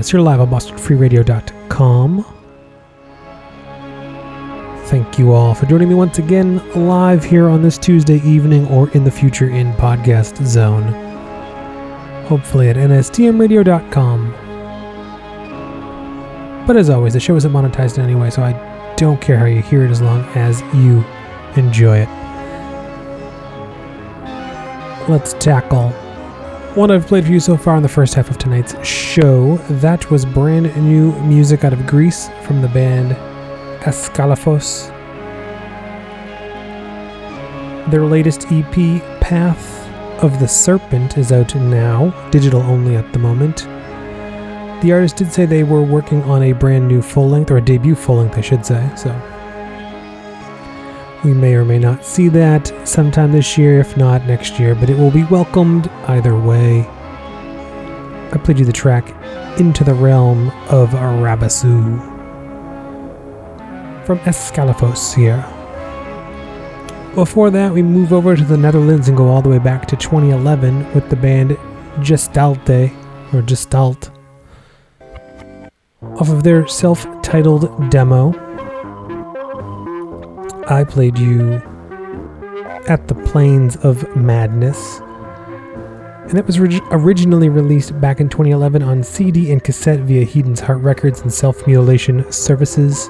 Madness. You're live on BostonFreeRadio.com. Thank you all for joining me once again live here on this Tuesday evening or in the future in Podcast Zone. Hopefully at NSTMRadio.com. But as always, the show isn't monetized in any way, so I don't care how you hear it as long as you enjoy it. Let's tackle what I've played for you so far in the first half of tonight's show. That was brand new music out of Greece from the band Ascalaphos. Their latest EP, Path of the Serpent, is out now, digital only at the moment. The artist did say they were working on a brand new full length, or a debut full length, I should say, so we may or may not see that sometime this year, if not next year, but it will be welcomed either way. I played you the track Into the Realm of Arabasu from Escalafos here. Before that, we move over to the Netherlands and go all the way back to 2011 with the band Gestalte, or Gestalt, off of their self titled demo. I played you at the Plains of Madness. And that was ri- originally released back in 2011 on CD and cassette via Heidens Hart Records and Self Mutilation Services.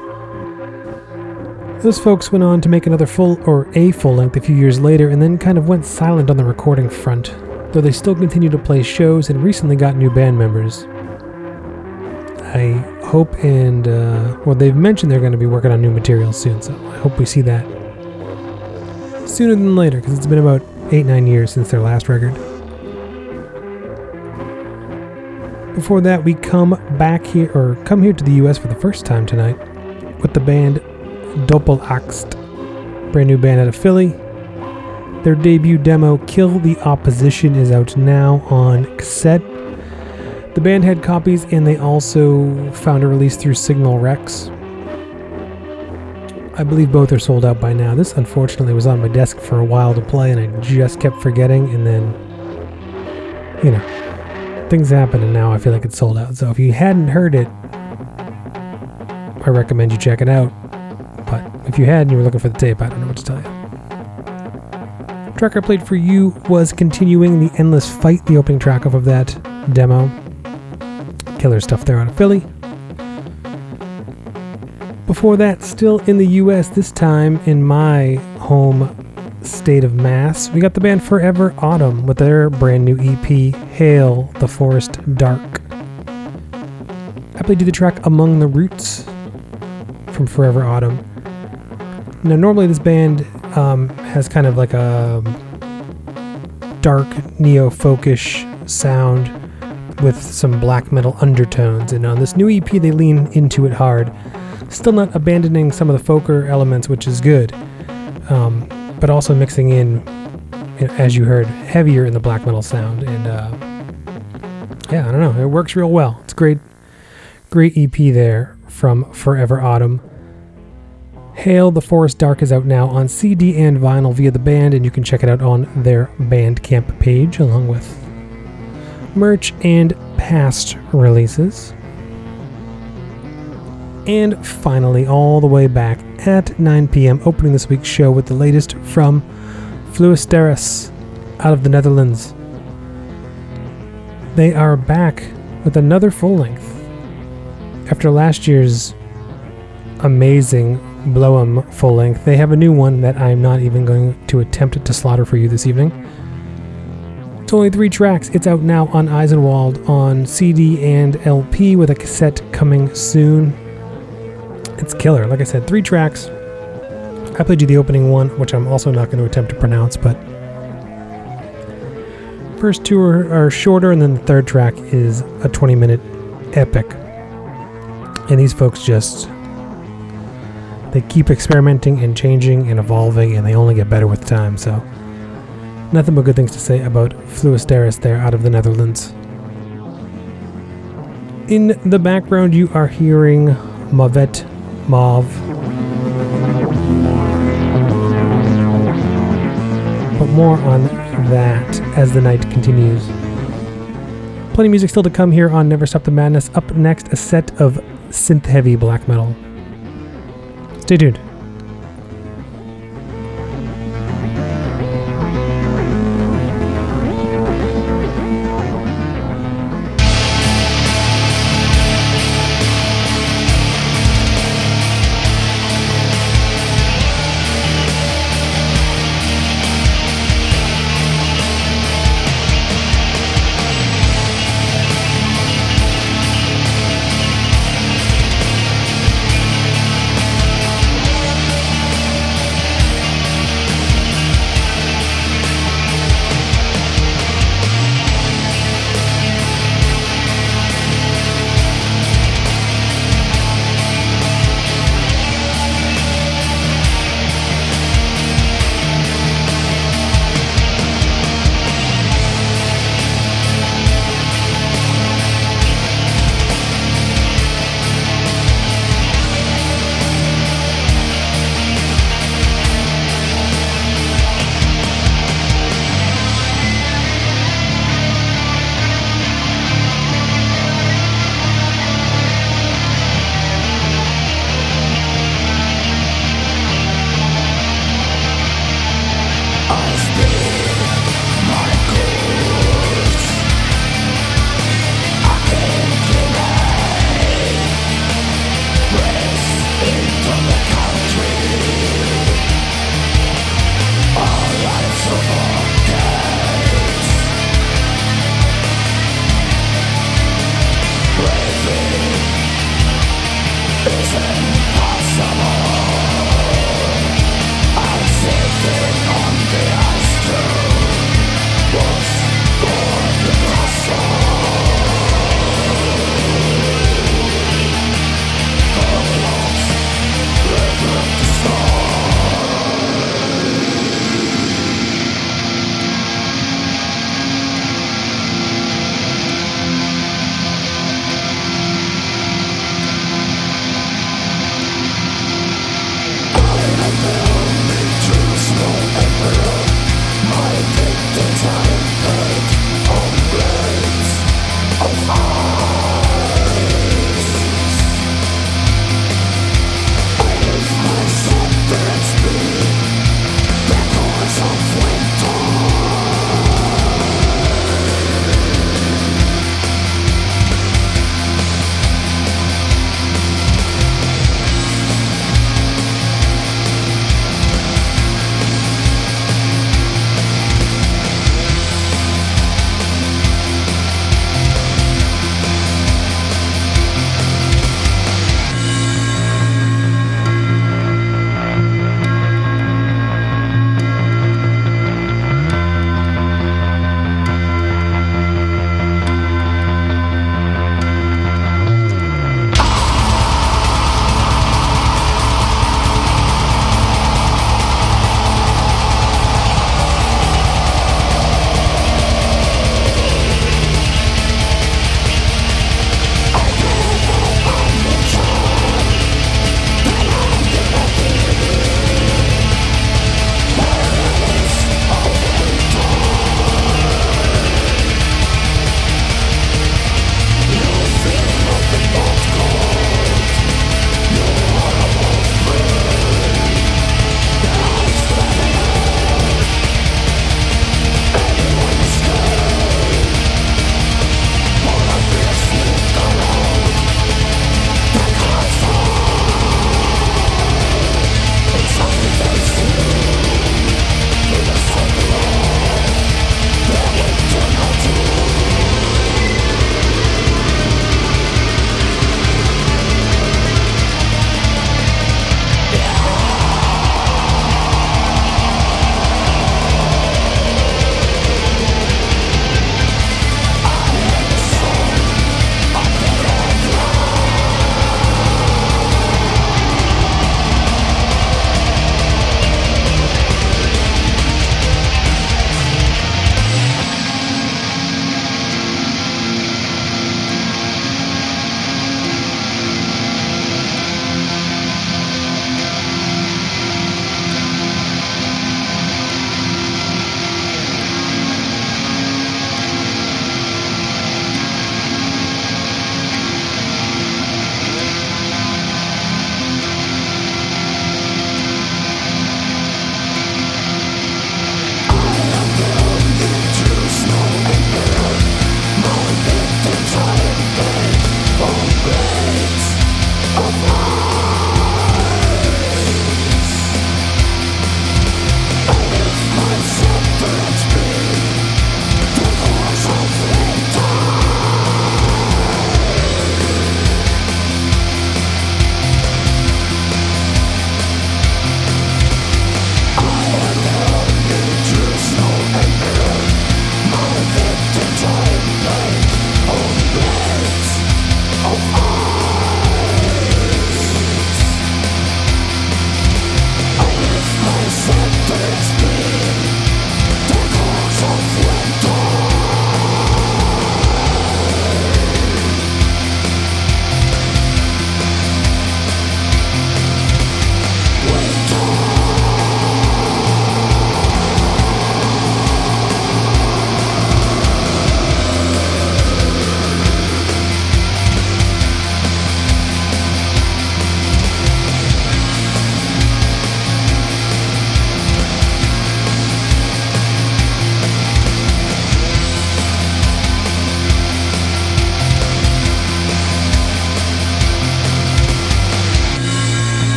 Those folks went on to make another full or a full length a few years later and then kind of went silent on the recording front, though they still continue to play shows and recently got new band members. I hope and, uh, well, they've mentioned they're going to be working on new material soon, so I hope we see that sooner than later because it's been about eight, nine years since their last record. Before that, we come back here, or come here to the US for the first time tonight with the band Doppelaxt, brand new band out of Philly. Their debut demo, Kill the Opposition, is out now on cassette the band had copies and they also found a release through Signal Rex. I believe both are sold out by now. This unfortunately was on my desk for a while to play and I just kept forgetting and then you know things happen and now I feel like it's sold out. So if you hadn't heard it, I recommend you check it out. But if you had and you were looking for the tape, I don't know what to tell you. Track I played for you was continuing the endless fight, the opening track off of that demo killer stuff there out of Philly. Before that, still in the US, this time in my home state of Mass, we got the band Forever Autumn with their brand new EP, Hail the Forest Dark. I played you the track Among the Roots from Forever Autumn. Now, normally this band um, has kind of like a dark neo folkish sound with some black metal undertones, and on this new EP, they lean into it hard. Still not abandoning some of the folker elements, which is good, um, but also mixing in, as you heard, heavier in the black metal sound. And uh, yeah, I don't know, it works real well. It's great, great EP there from Forever Autumn. Hail the Forest Dark is out now on CD and vinyl via the band, and you can check it out on their Bandcamp page along with merch, and past releases. And finally, all the way back at 9 p.m., opening this week's show with the latest from Fluisteraars out of the Netherlands. They are back with another full length. After last year's amazing Bloem full length, they have a new one that I'm not even going to attempt to slaughter for you this evening. It's only three tracks. It's out now on Eisenwald on CD and LP with a cassette coming soon. It's killer. Like I said, three tracks. I played you the opening one, which I'm also not going to attempt to pronounce, but first two are, are shorter, and then the third track is a 20 minute epic. And these folks just they keep experimenting and changing and evolving, and they only get better with time. So Nothing but good things to say about Fluisteraars there out of the Netherlands. In the background, you are hearing Mavet Mauve. But more on that as the night continues. Plenty of music still to come here on Never Stop the Madness. Up next, a set of synth heavy black metal. Stay tuned.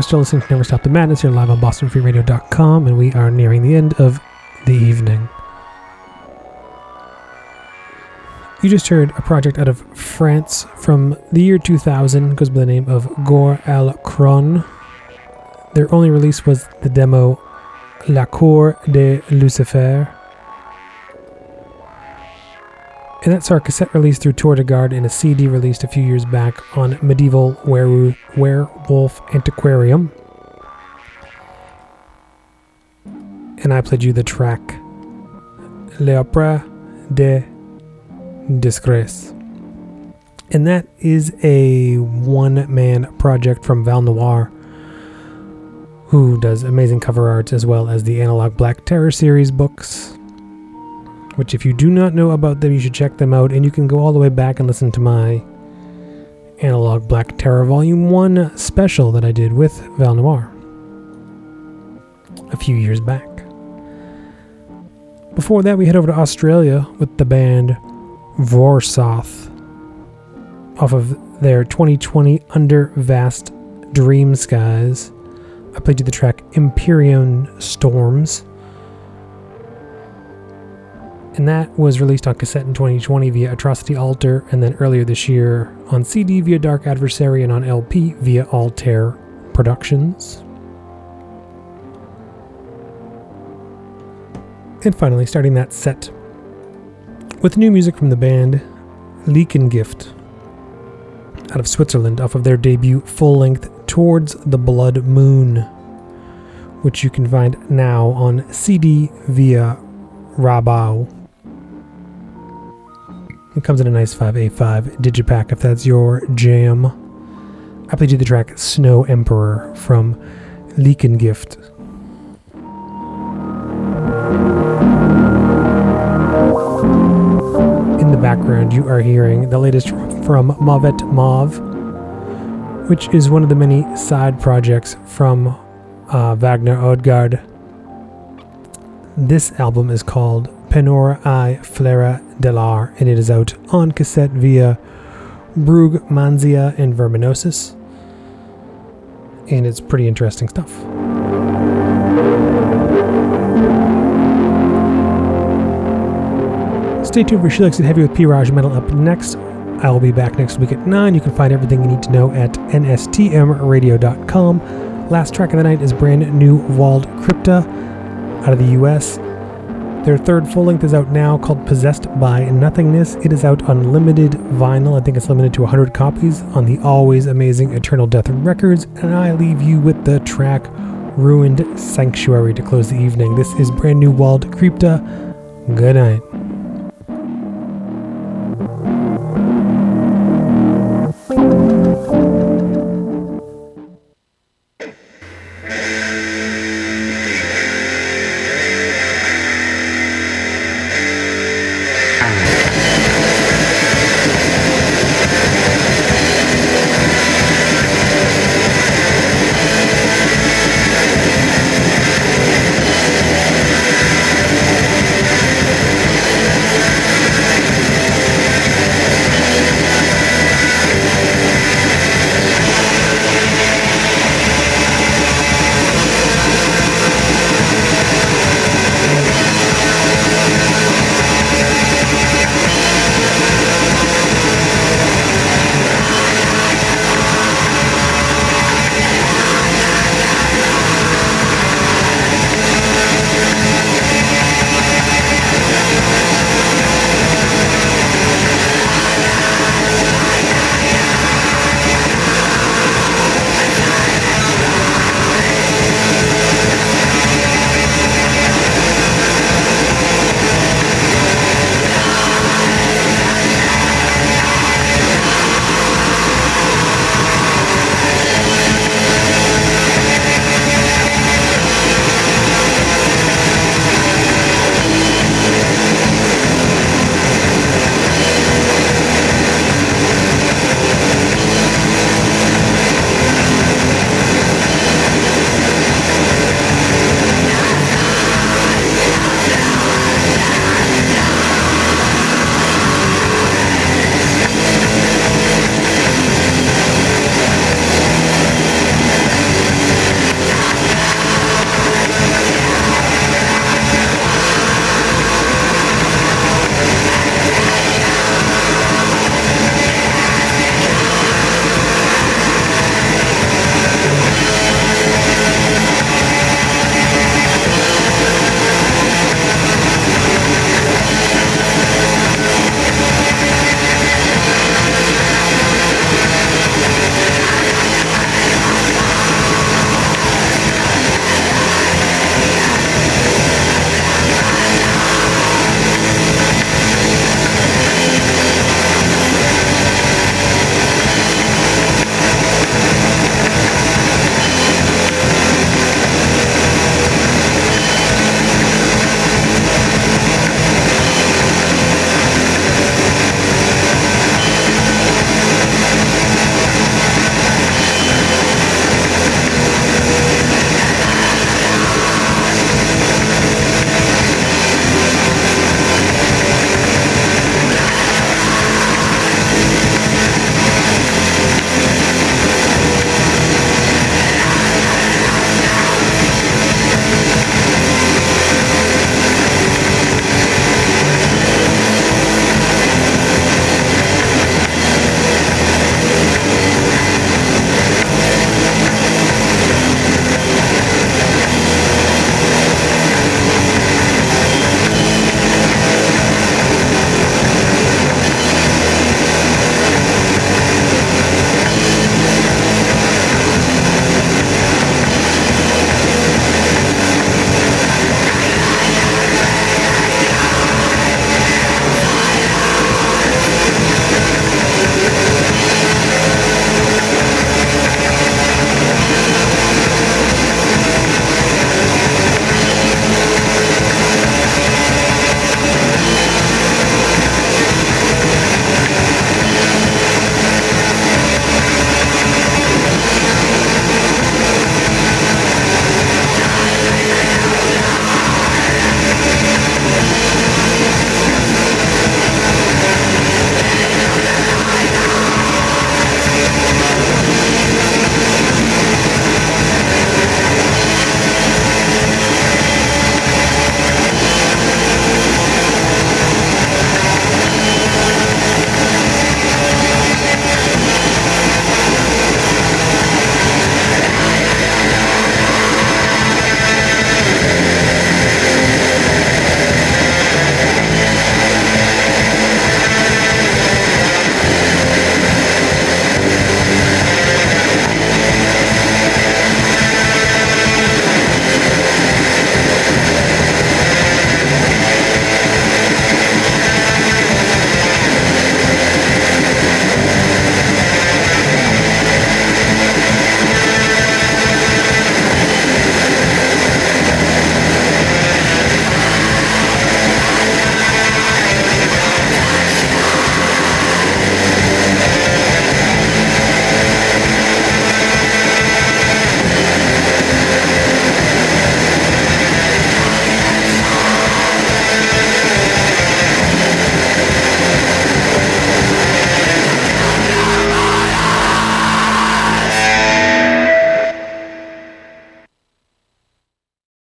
Are still listening to Never Stop the Madness here live on BostonFreeRadio.com, and we are nearing the end of the evening. You just heard a project out of France from the year 2000, goes by the name of Gore Al Cron. Their only release was the demo La Cour de Lucifer. That's our cassette release through Tour de Garde and a CD released a few years back on Medieval Werewolf, Werewolf Antiquarium. And I played you the track L'Opera de Disgrace. And that is a one man project from Val Noir, who does amazing cover art as well as the Analog Black Terror series books which if you do not know about them, you should check them out, and you can go all the way back and listen to my Analog Black Terror Volume 1 special that I did with Val Noir a few years back. Before that, we head over to Australia with the band Vorsoth off of their 2020 Under Vast Dream Skies. I played you the track Empyrean Storms and that was released on cassette in 2020 via Atrocity Altar, and then earlier this year on CD via Dark Adversary, and on LP via Altair Productions. And finally, starting that set with new music from the band Leichengift out of Switzerland off of their debut full length Towards the Blood Moon, which you can find now on CD via Rabau. It comes in a nice 5A5 digipack if that's your jam. I played you the track Snow Emperor from Leichengift. In the background, you are hearing the latest from Mauvet Mauve, which is one of the many side projects from uh, Wagner Ödegård. This album is called Penor i Flera Delar, and it is out on cassette via Brug Manzia and Verminosis. And it's pretty interesting stuff. Stay tuned for She Likes It Heavy with P. Metal up next. I will be back next week at 9. You can find everything you need to know at nstmradio.com. Last track of the night is brand new Walled Crypta out of the US. Their third full length is out now called Possessed by Nothingness. It is out on limited vinyl. I think it's limited to 100 copies on the always amazing Eternal Death Records. And I leave you with the track Ruined Sanctuary to close the evening. This is brand new Walled Crypta. Good night.